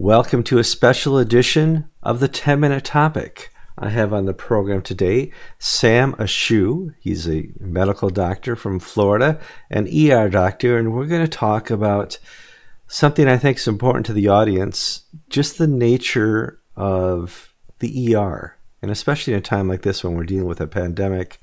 Welcome to a special edition of the 10 Minute Topic. I have on the program today Sam Ashu. He's a medical doctor from Florida, an ER doctor, and we're going to talk about something I think is important to the audience just the nature of the ER. And especially in a time like this when we're dealing with a pandemic,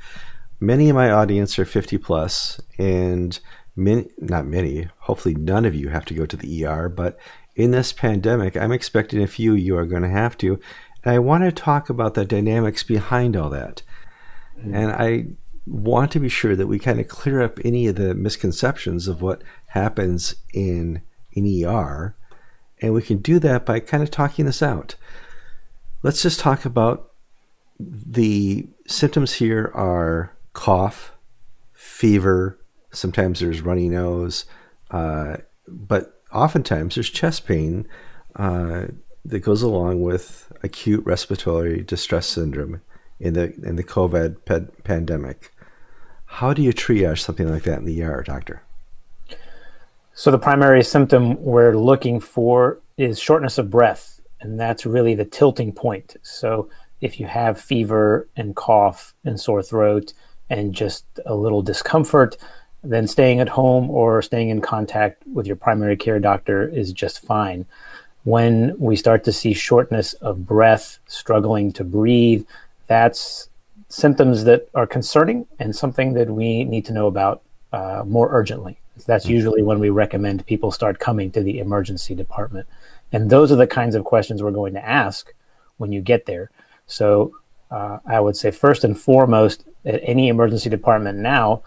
many of my audience are 50 plus, and many, not many, hopefully none of you have to go to the ER, but in this pandemic, I'm expecting a few you are going to have to. And I want to talk about the dynamics behind all that. Mm-hmm. And I want to be sure that we kind of clear up any of the misconceptions of what happens in an ER. And we can do that by kind of talking this out. Let's just talk about the symptoms here are cough, fever, sometimes there's runny nose, uh, but oftentimes there's chest pain uh, that goes along with acute respiratory distress syndrome in the in the COVID ped- pandemic. How do you triage something like that in the ER, doctor? So the primary symptom we're looking for is shortness of breath, and that's really the tilting point. So if you have fever and cough and sore throat and just a little discomfort, then staying at home or staying in contact with your primary care doctor is just fine. When we start to see shortness of breath, struggling to breathe, that's symptoms that are concerning and something that we need to know about uh, more urgently. That's mm-hmm. usually when we recommend people start coming to the emergency department. And those are the kinds of questions we're going to ask when you get there. So uh, I would say, first and foremost, at any emergency department now,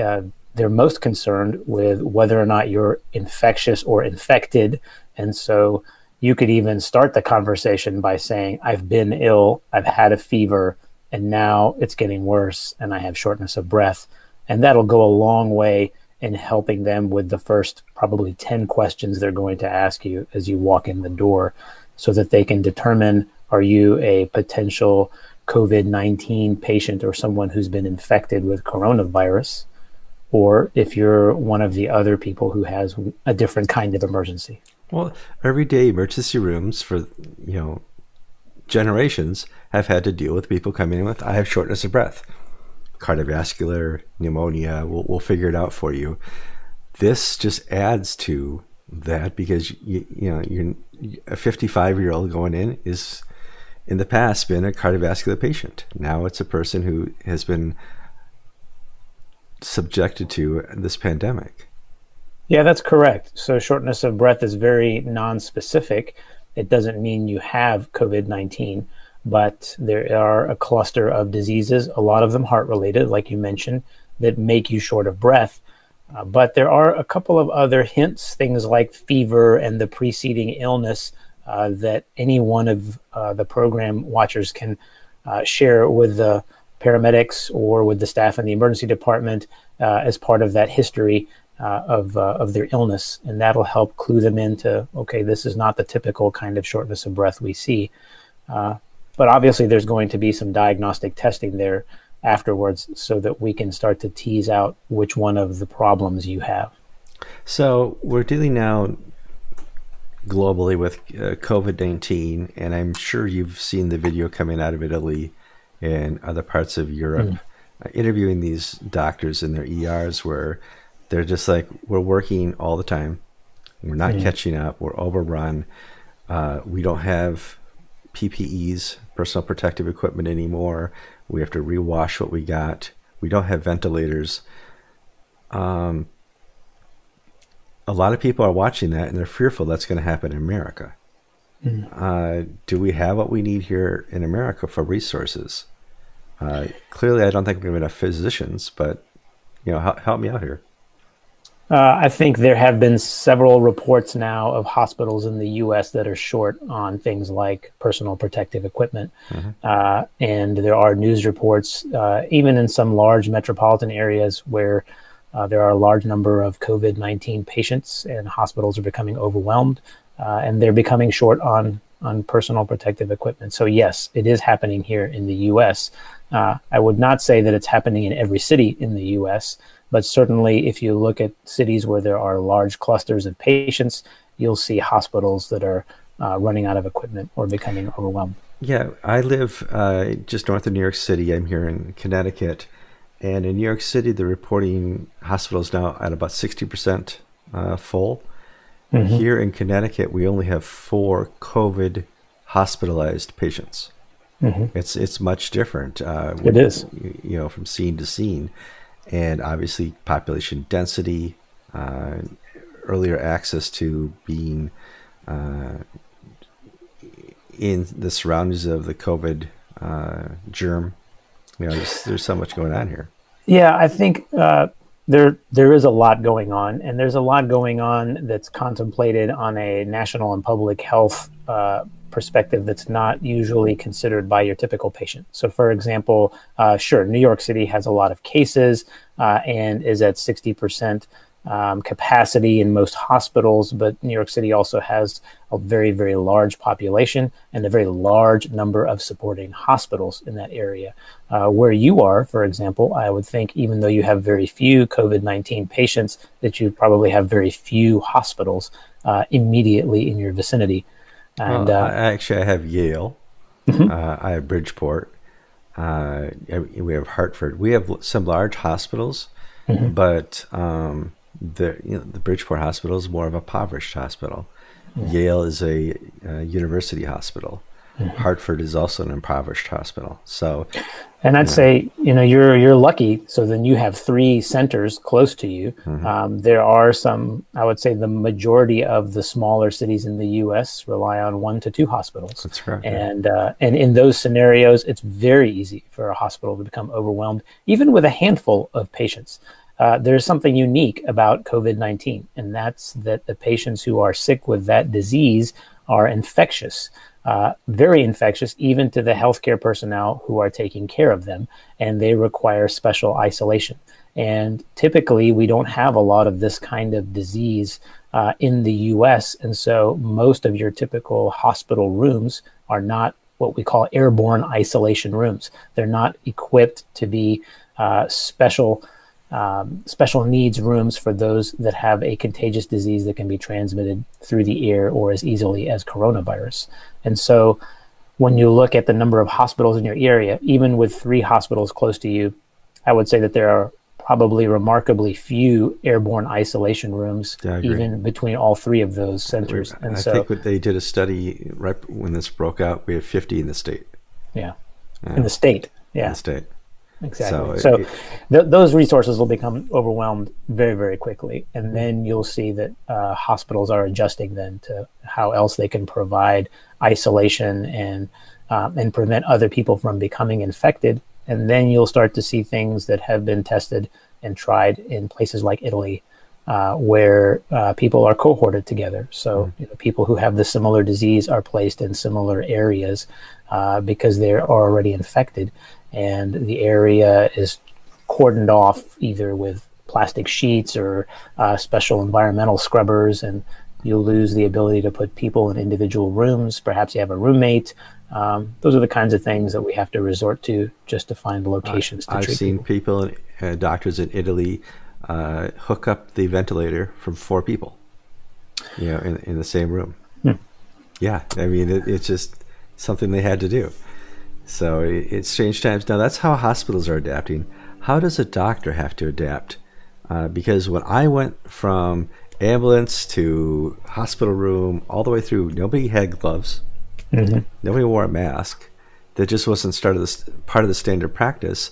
uh, they're most concerned with whether or not you're infectious or infected. And so you could even start the conversation by saying, I've been ill, I've had a fever, and now it's getting worse, and I have shortness of breath. And that'll go a long way in helping them with the first probably 10 questions they're going to ask you as you walk in the door so that they can determine are you a potential COVID 19 patient or someone who's been infected with coronavirus? Or if you're one of the other people who has a different kind of emergency. Well, everyday emergency rooms for you know generations have had to deal with people coming in with I have shortness of breath, cardiovascular, pneumonia. We'll, we'll figure it out for you. This just adds to that because you, you know you're a 55 year old going in is in the past been a cardiovascular patient. Now it's a person who has been subjected to this pandemic. Yeah, that's correct. So, shortness of breath is very non-specific. It doesn't mean you have COVID 19, but there are a cluster of diseases, a lot of them heart related, like you mentioned, that make you short of breath. Uh, but there are a couple of other hints, things like fever and the preceding illness, uh, that any one of uh, the program watchers can uh, share with the paramedics or with the staff in the emergency department uh, as part of that history uh, of, uh, of their illness. And that'll help clue them into okay, this is not the typical kind of shortness of breath we see. Uh, but obviously, there's going to be some diagnostic testing there afterwards so that we can start to tease out which one of the problems you have. So, we're dealing now globally with uh, COVID 19, and I'm sure you've seen the video coming out of Italy in other parts of Europe, mm. uh, interviewing these doctors in their ERs where they're just like, we're working all the time. We're not mm. catching up. We're overrun. Uh, we don't have PPEs, personal protective equipment anymore. We have to rewash what we got. We don't have ventilators. Um, a lot of people are watching that and they're fearful that's going to happen in America. Mm. Uh, do we have what we need here in America for resources? Uh, clearly, I don't think we have enough physicians, but you know, help, help me out here. Uh, I think there have been several reports now of hospitals in the U.S. that are short on things like personal protective equipment, mm-hmm. uh, and there are news reports, uh, even in some large metropolitan areas, where uh, there are a large number of COVID nineteen patients, and hospitals are becoming overwhelmed, uh, and they're becoming short on on personal protective equipment. So yes, it is happening here in the U.S. Uh, I would not say that it's happening in every city in the US, but certainly if you look at cities where there are large clusters of patients, you'll see hospitals that are uh, running out of equipment or becoming overwhelmed. Yeah, I live uh, just north of New York City. I'm here in Connecticut. And in New York City, they're reporting hospitals now at about 60% uh, full. Mm-hmm. Here in Connecticut, we only have four COVID hospitalized patients. Mm-hmm. It's it's much different. Uh, it is, you know, from scene to scene, and obviously population density, uh, earlier access to being uh, in the surroundings of the COVID uh, germ. You know, there's, there's so much going on here. Yeah, I think uh, there there is a lot going on, and there's a lot going on that's contemplated on a national and public health uh, perspective that's not usually considered by your typical patient. So, for example, uh, sure, New York City has a lot of cases uh, and is at sixty percent um, capacity in most hospitals, but New York City also has a very, very large population and a very large number of supporting hospitals in that area. Uh, where you are, for example, I would think even though you have very few COVID 19 patients, that you probably have very few hospitals uh, immediately in your vicinity. And well, uh, actually, I have Yale, mm-hmm. Uh, I have Bridgeport, uh, we have Hartford. We have some large hospitals, mm-hmm. but um, the you know, the Bridgeport Hospital is more of a impoverished hospital. Mm-hmm. Yale is a, a university hospital. Mm-hmm. Hartford is also an impoverished hospital. So, and I'd you know. say you know you're you're lucky. So then you have three centers close to you. Mm-hmm. Um, there are some. I would say the majority of the smaller cities in the U.S. rely on one to two hospitals. That's correct. And uh, and in those scenarios, it's very easy for a hospital to become overwhelmed, even with a handful of patients. Uh, there's something unique about COVID 19, and that's that the patients who are sick with that disease are infectious, uh, very infectious, even to the healthcare personnel who are taking care of them, and they require special isolation. And typically, we don't have a lot of this kind of disease uh, in the US. And so, most of your typical hospital rooms are not what we call airborne isolation rooms. They're not equipped to be uh, special um, special needs rooms for those that have a contagious disease that can be transmitted through the air or as easily as coronavirus. And so, when you look at the number of hospitals in your area, even with three hospitals close to you, I would say that there are probably remarkably few airborne isolation rooms, even between all three of those centers. And so I so, think what they did a study right when this broke out, we have 50 in the state. Yeah, yeah. in the state. Yeah, in the state. Exactly. So, so th- those resources will become overwhelmed very, very quickly, and then you'll see that uh, hospitals are adjusting then to how else they can provide isolation and um, and prevent other people from becoming infected. And then you'll start to see things that have been tested and tried in places like Italy, uh, where uh, people are cohorted together. So mm-hmm. you know, people who have the similar disease are placed in similar areas uh, because they're already infected and the area is cordoned off either with plastic sheets or uh, special environmental scrubbers, and you'll lose the ability to put people in individual rooms. Perhaps you have a roommate. Um, those are the kinds of things that we have to resort to just to find locations. I, have seen people, people uh, doctors in Italy, uh, hook up the ventilator from four people, you know, in, in the same room. Hmm. Yeah, I mean, it, it's just something they had to do. So it's strange times. Now, that's how hospitals are adapting. How does a doctor have to adapt? Uh, because when I went from ambulance to hospital room all the way through, nobody had gloves. Mm-hmm. Nobody wore a mask. That just wasn't part of, the, part of the standard practice.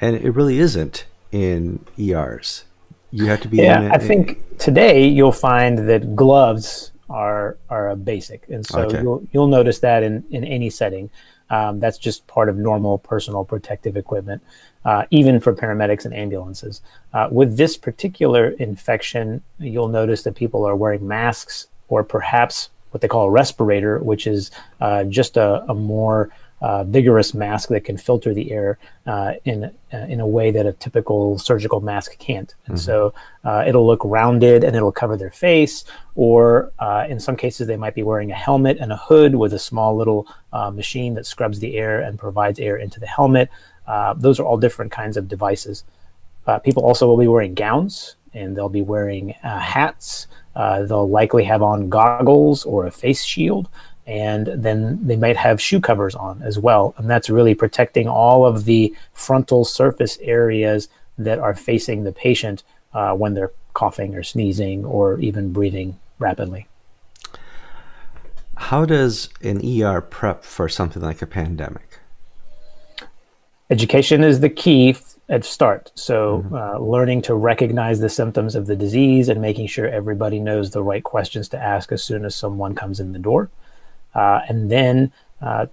And it really isn't in ERs. You have to be. Yeah, I think today you'll find that gloves are are a basic, and so okay. you'll you'll notice that in in any setting. Um, that's just part of normal personal protective equipment, uh, even for paramedics and ambulances. Uh, with this particular infection, you'll notice that people are wearing masks or perhaps what they call a respirator, which is uh, just a, a more uh, vigorous mask that can filter the air uh, in uh, in a way that a typical surgical mask can't. And mm-hmm. so uh, it'll look rounded and it'll cover their face, or uh, in some cases they might be wearing a helmet and a hood with a small little uh, machine that scrubs the air and provides air into the helmet. those are all different kinds of devices. people also will be wearing gowns and they'll be wearing hats. they'll likely have on goggles or a face shield. And then they might have shoe covers on as well. And that's really protecting all of the frontal surface areas that are facing the patient uh, when they're coughing or sneezing or even breathing rapidly. How does an ER prep for something like a pandemic? Education is the key at start. So, mm-hmm. uh, learning to recognize the symptoms of the disease and making sure everybody knows the right questions to ask as soon as someone comes in the door. Uh, and then uh,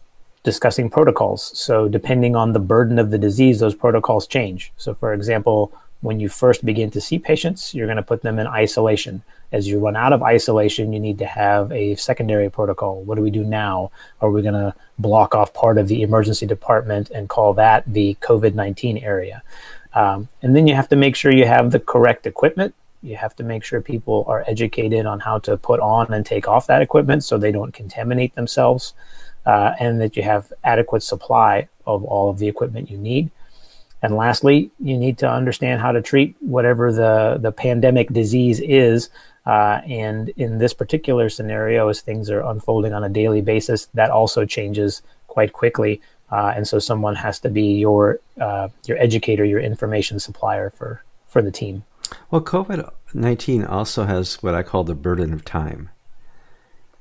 discussing protocols. So, depending on the burden of the disease, those protocols change. So, for example, when you first begin to see patients, you're going to put them in isolation. As you run out of isolation, you need to have a secondary protocol. What do we do now? Are we going to block off part of the emergency department and call that the COVID 19 area? Um, and then you have to make sure you have the correct equipment. You have to make sure people are educated on how to put on and take off that equipment so they don't contaminate themselves, uh, and that you have adequate supply of all of the equipment you need. And lastly, you need to understand how to treat whatever the, the pandemic disease is. Uh, and in this particular scenario, as things are unfolding on a daily basis, that also changes quite quickly. Uh, and so someone has to be your uh, your educator, your information supplier for, for the team. Well, COVID 19 also has what I call the burden of time.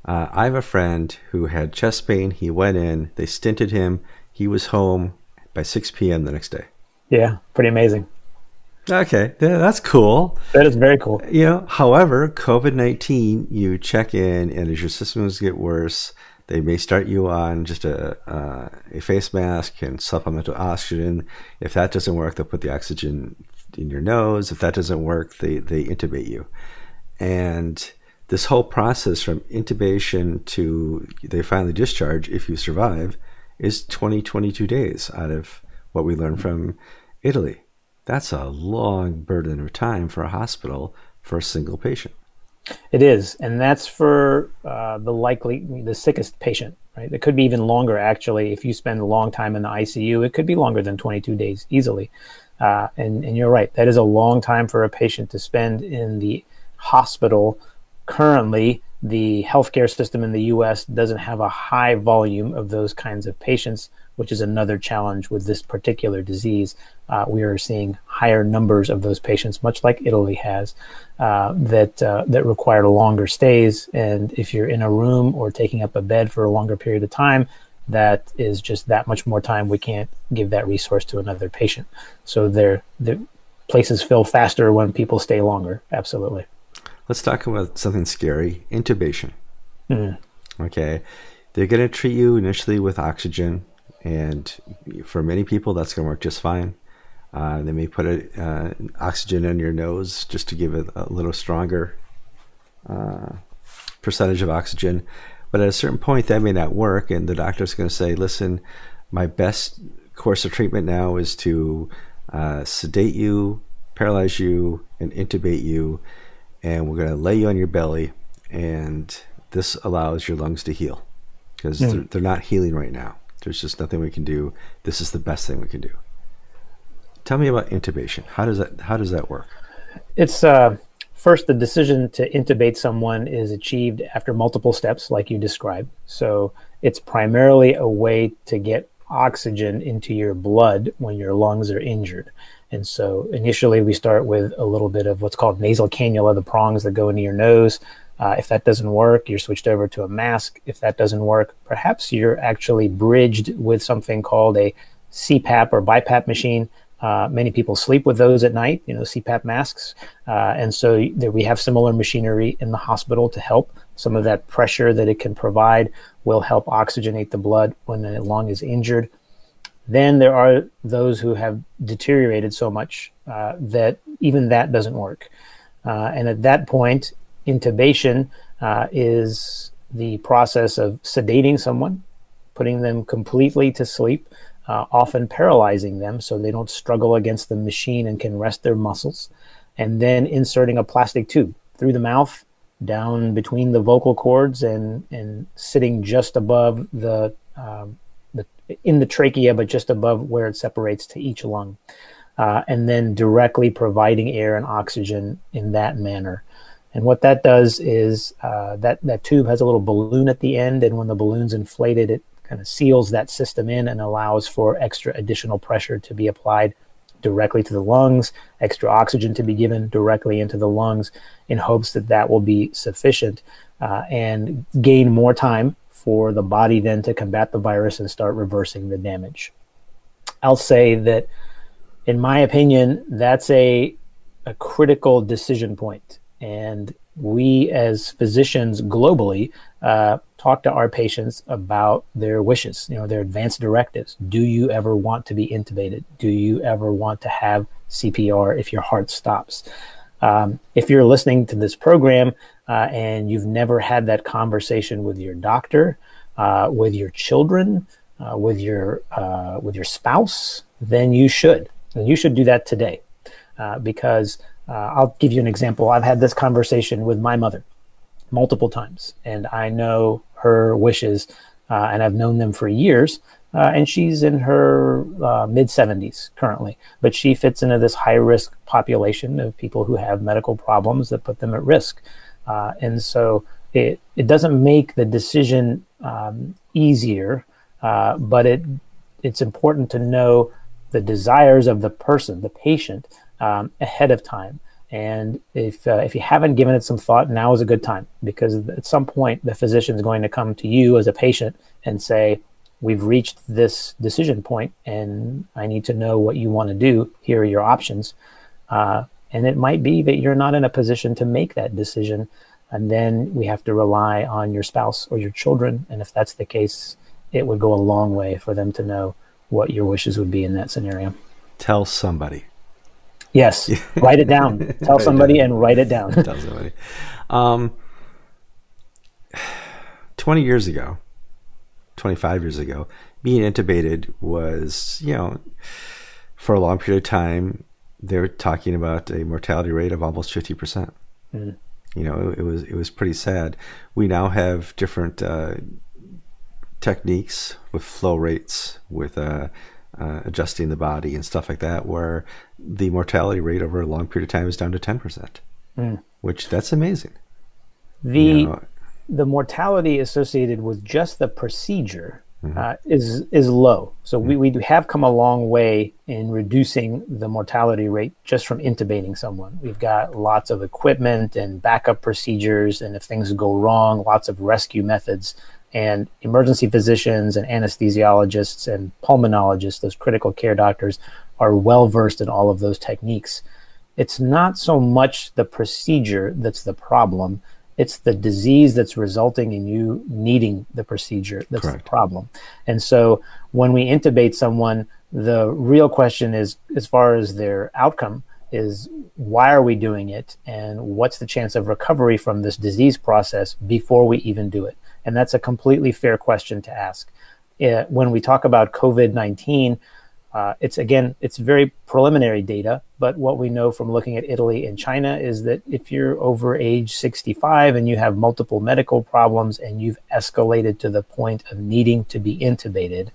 Uh, I have a friend who had chest pain. He went in, they stented him. He was home by 6 p.m. the next day. Yeah, pretty amazing. Okay, yeah, that's cool. That is very cool. You know, however, COVID nineteen, you check in, and as your symptoms get worse, they may start you on just a uh, a face mask and supplemental oxygen. If that doesn't work, they'll put the oxygen in your nose. If that doesn't work, they they intubate you, and this whole process from intubation to they finally discharge, if you survive, is 20, 22 days out of what we learned from Italy. That's a long burden of time for a hospital for a single patient. It is, and that's for uh, the likely the sickest patient, right? It could be even longer actually. If you spend a long time in the ICU, it could be longer than 22 days easily. Uh, and and you're right, that is a long time for a patient to spend in the hospital. Currently, the healthcare system in the U.S. doesn't have a high volume of those kinds of patients which is another challenge with this particular disease. Uh, we are seeing higher numbers of those patients, much like Italy has, uh, that uh, that require longer stays. And if you're in a room or taking up a bed for a longer period of time, that is just that much more time. We can't give that resource to another patient. So there, the places fill faster when people stay longer. Absolutely. Let's talk about something scary: intubation. Mm. Okay, they're going to treat you initially with oxygen and for many people that's going to work just fine. Uh, they may put a, uh, oxygen in your nose just to give it a little stronger uh, percentage of oxygen. But at a certain point, that may not work, and the doctor's going to say, "Listen, my best course of treatment now is to uh, sedate you, paralyze you, and intubate you, and we're going to lay you on your belly, and this allows your lungs to heal because mm. they're, they're not healing right now." There's just nothing we can do. This is the best thing we can do. Tell me about intubation. How does that how does that work? It's uh, first the decision to intubate someone is achieved after multiple steps, like you described. So it's primarily a way to get oxygen into your blood when your lungs are injured. And so initially we start with a little bit of what's called nasal cannula, the prongs that go into your nose. Uh, if that doesn't work, you're switched over to a mask. If that doesn't work, perhaps you're actually bridged with something called a CPAP or BiPAP machine. Uh, many people sleep with those at night, you know, CPAP masks. Uh, and so we have similar machinery in the hospital to help. Some of that pressure that it can provide will help oxygenate the blood when the lung is injured. Then there are those who have deteriorated so much uh, that even that doesn't work. Uh, and at that point, intubation uh, is the process of sedating someone, putting them completely to sleep, uh, often paralyzing them so they don't struggle against the machine and can rest their muscles, and then inserting a plastic tube through the mouth, down between the vocal cords, and and sitting just above the um, the in the trachea, but just above where it separates to each lung. Uh, and then directly providing air and oxygen in that manner. And what that does is uh, that that tube has a little balloon at the end, and when the balloon's inflated, it kind of seals that system in and allows for extra additional pressure to be applied directly to the lungs, extra oxygen to be given directly into the lungs, in hopes that that will be sufficient uh, and gain more time for the body then to combat the virus and start reversing the damage. I'll say that, in my opinion, that's a a critical decision point. And we, as physicians globally, uh, talk to our patients about their wishes, you know, their advanced directives. Do you ever want to be intubated? Do you ever want to have CPR if your heart stops? Um, if you're listening to this program uh, and you've never had that conversation with your doctor, uh, with your children, uh, with your uh, with your spouse, then you should, and you should do that today. Uh, because uh, I'll give you an example. I've had this conversation with my mother multiple times, and I know her wishes, uh, and I've known them for years. Uh, and she's in her uh, mid 70s currently, but she fits into this high risk population of people who have medical problems that put them at risk. and so it, it doesn't make the decision um, easier, but it it's important to know the desires of the person, the patient, um, ahead of time. And if uh, if you haven't given it some thought, now is a good time because at some point the physician is going to come to you as a patient and say, "We've reached this decision point, and I need to know what you want to do. Here are your options." Uh, and it might be that you're not in a position to make that decision, and then we have to rely on your spouse or your children. And if that's the case, it would go a long way for them to know what your wishes would be in that scenario. Tell somebody. Yes, write it down. Tell somebody and write it down. Tell somebody. Um, Twenty years ago, twenty-five years ago, being intubated was, you know, for a long period of time, they were talking about a mortality rate of almost fifty percent. Mm. You know, it, it, was it was pretty sad. We now have different uh, techniques with flow rates, with uh, uh, adjusting the body and stuff like that, where the mortality rate over a long period of time is down to 10%, mm. which that's amazing. The, you know, the mortality associated with just the procedure mm-hmm. uh, is, is low. So mm-hmm. we, we have come a long way in reducing the mortality rate just from intubating someone. We've got lots of equipment and backup procedures. And if things go wrong, lots of rescue methods and emergency physicians and anesthesiologists and pulmonologists, those critical care doctors, are well versed in all of those techniques. It's not so much the procedure that's the problem, it's the disease that's resulting in you needing the procedure that's Correct. the problem. And so when we intubate someone, the real question is as far as their outcome is why are we doing it and what's the chance of recovery from this disease process before we even do it and that's a completely fair question to ask. Uh, when we talk about COVID 19, uh, it's again, it's very preliminary data, but what we know from looking at Italy and China is that if you're over age 65 and you have multiple medical problems and you've escalated to the point of needing to be intubated,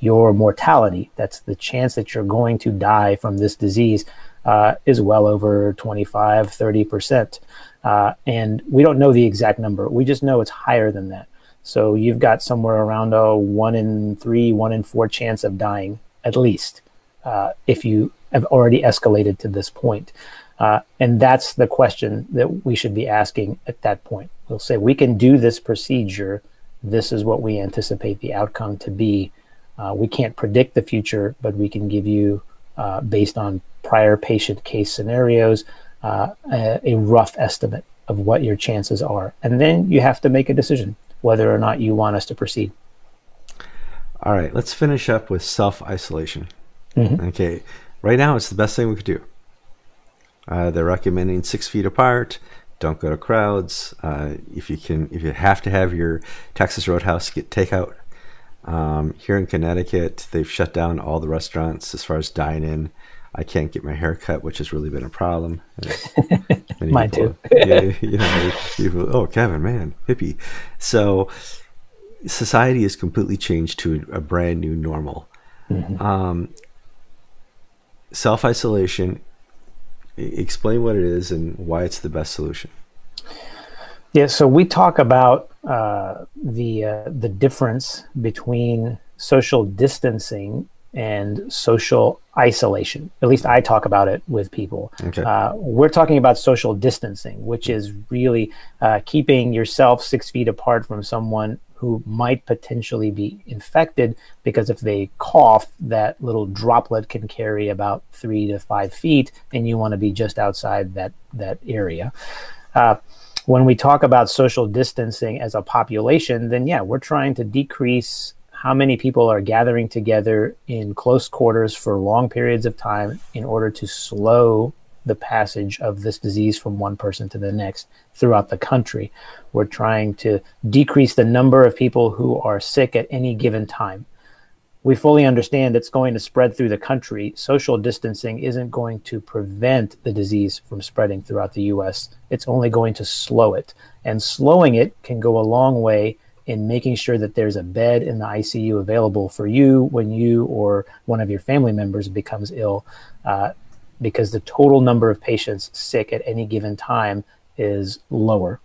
your mortality, that's the chance that you're going to die from this disease, uh, is well over 25, 30%. Uh, and we don't know the exact number. We just know it's higher than that. So you've got somewhere around a one in three, one in four chance of dying at least uh, if you have already escalated to this point. Uh, and that's the question that we should be asking at that point. We'll say, we can do this procedure. This is what we anticipate the outcome to be. Uh, we can't predict the future, but we can give you, uh, based on prior patient case scenarios, uh, a, a rough estimate of what your chances are. And then you have to make a decision whether or not you want us to proceed. All right, let's finish up with self isolation. Mm-hmm. Okay, right now it's the best thing we could do. Uh, they're recommending six feet apart. Don't go to crowds. Uh, if you can, if you have to have your Texas Roadhouse get takeout. Um, here in Connecticut, they've shut down all the restaurants as far as dine in. I can't get my hair cut, which has really been a problem. Mine people, too. yeah, you know, people, oh, Kevin, man, hippie. So society has completely changed to a brand new normal. Mm-hmm. Um, Self isolation. Explain what it is and why it's the best solution. Yeah, so we talk about uh, the uh, the difference between social distancing and social isolation. At least I talk about it with people. Okay. Uh, we're talking about social distancing, which is really uh, keeping yourself six feet apart from someone who might potentially be infected because if they cough, that little droplet can carry about three to five feet, and you want to be just outside that that area. Uh, when we talk about social distancing as a population, then yeah, we're trying to decrease how many people are gathering together in close quarters for long periods of time in order to slow the passage of this disease from one person to the next throughout the country. We're trying to decrease the number of people who are sick at any given time. We fully understand it's going to spread through the country. Social distancing isn't going to prevent the disease from spreading throughout the US. It's only going to slow it. And slowing it can go a long way in making sure that there's a bed in the ICU available for you when you or one of your family members becomes ill, uh, because the total number of patients sick at any given time is lower.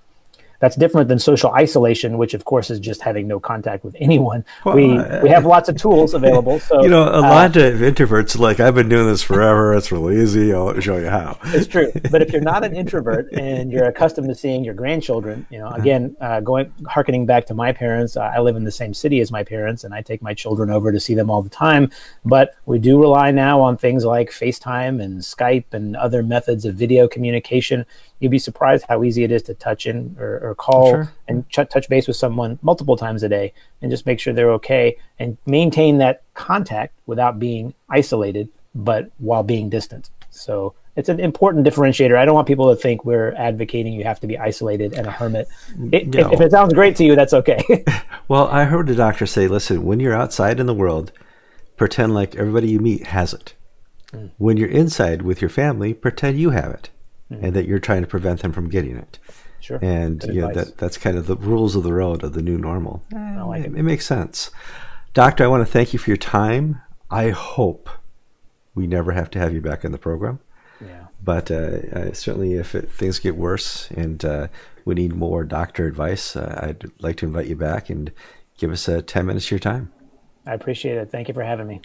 That's different than social isolation, which of course is just having no contact with anyone. Well, we uh, we have lots of tools available. So you know, a uh, lot of introverts like I've been doing this forever. It's really easy. I'll show you how. It's true. But if you're not an introvert and you're accustomed to seeing your grandchildren, you know, uh-huh. again, uh, going harkening back to my parents, uh, I live in the same city as my parents, and I take my children over to see them all the time. But we do rely now on things like FaceTime and Skype and other methods of video communication you'd be surprised how easy it is to touch in or, or call sure. and ch- touch base with someone multiple times a day and just make sure they're okay and maintain that contact without being isolated, but while being distant. So it's an important differentiator. I don't want people to think we're advocating you have to be isolated and a hermit. It, no. if, if, it sounds great to you, that's okay. well, I heard a doctor say, listen, when you're outside in the world, pretend like everybody you meet has it. Mm. When you're inside with your family, pretend you have it mm-hmm. and that you're trying to prevent them from getting it. Sure. And Good you know, that that's kind of the rules of the road of the new normal. I like it. It, it makes sense. Doctor, I want to thank you for your time. I hope we never have to have you back in the program. Yeah. But uh, certainly, if it, things get worse and uh, we need more doctor advice, uh, I'd like to invite you back and give us uh, 10 minutes of your time. I appreciate it. Thank you for having me.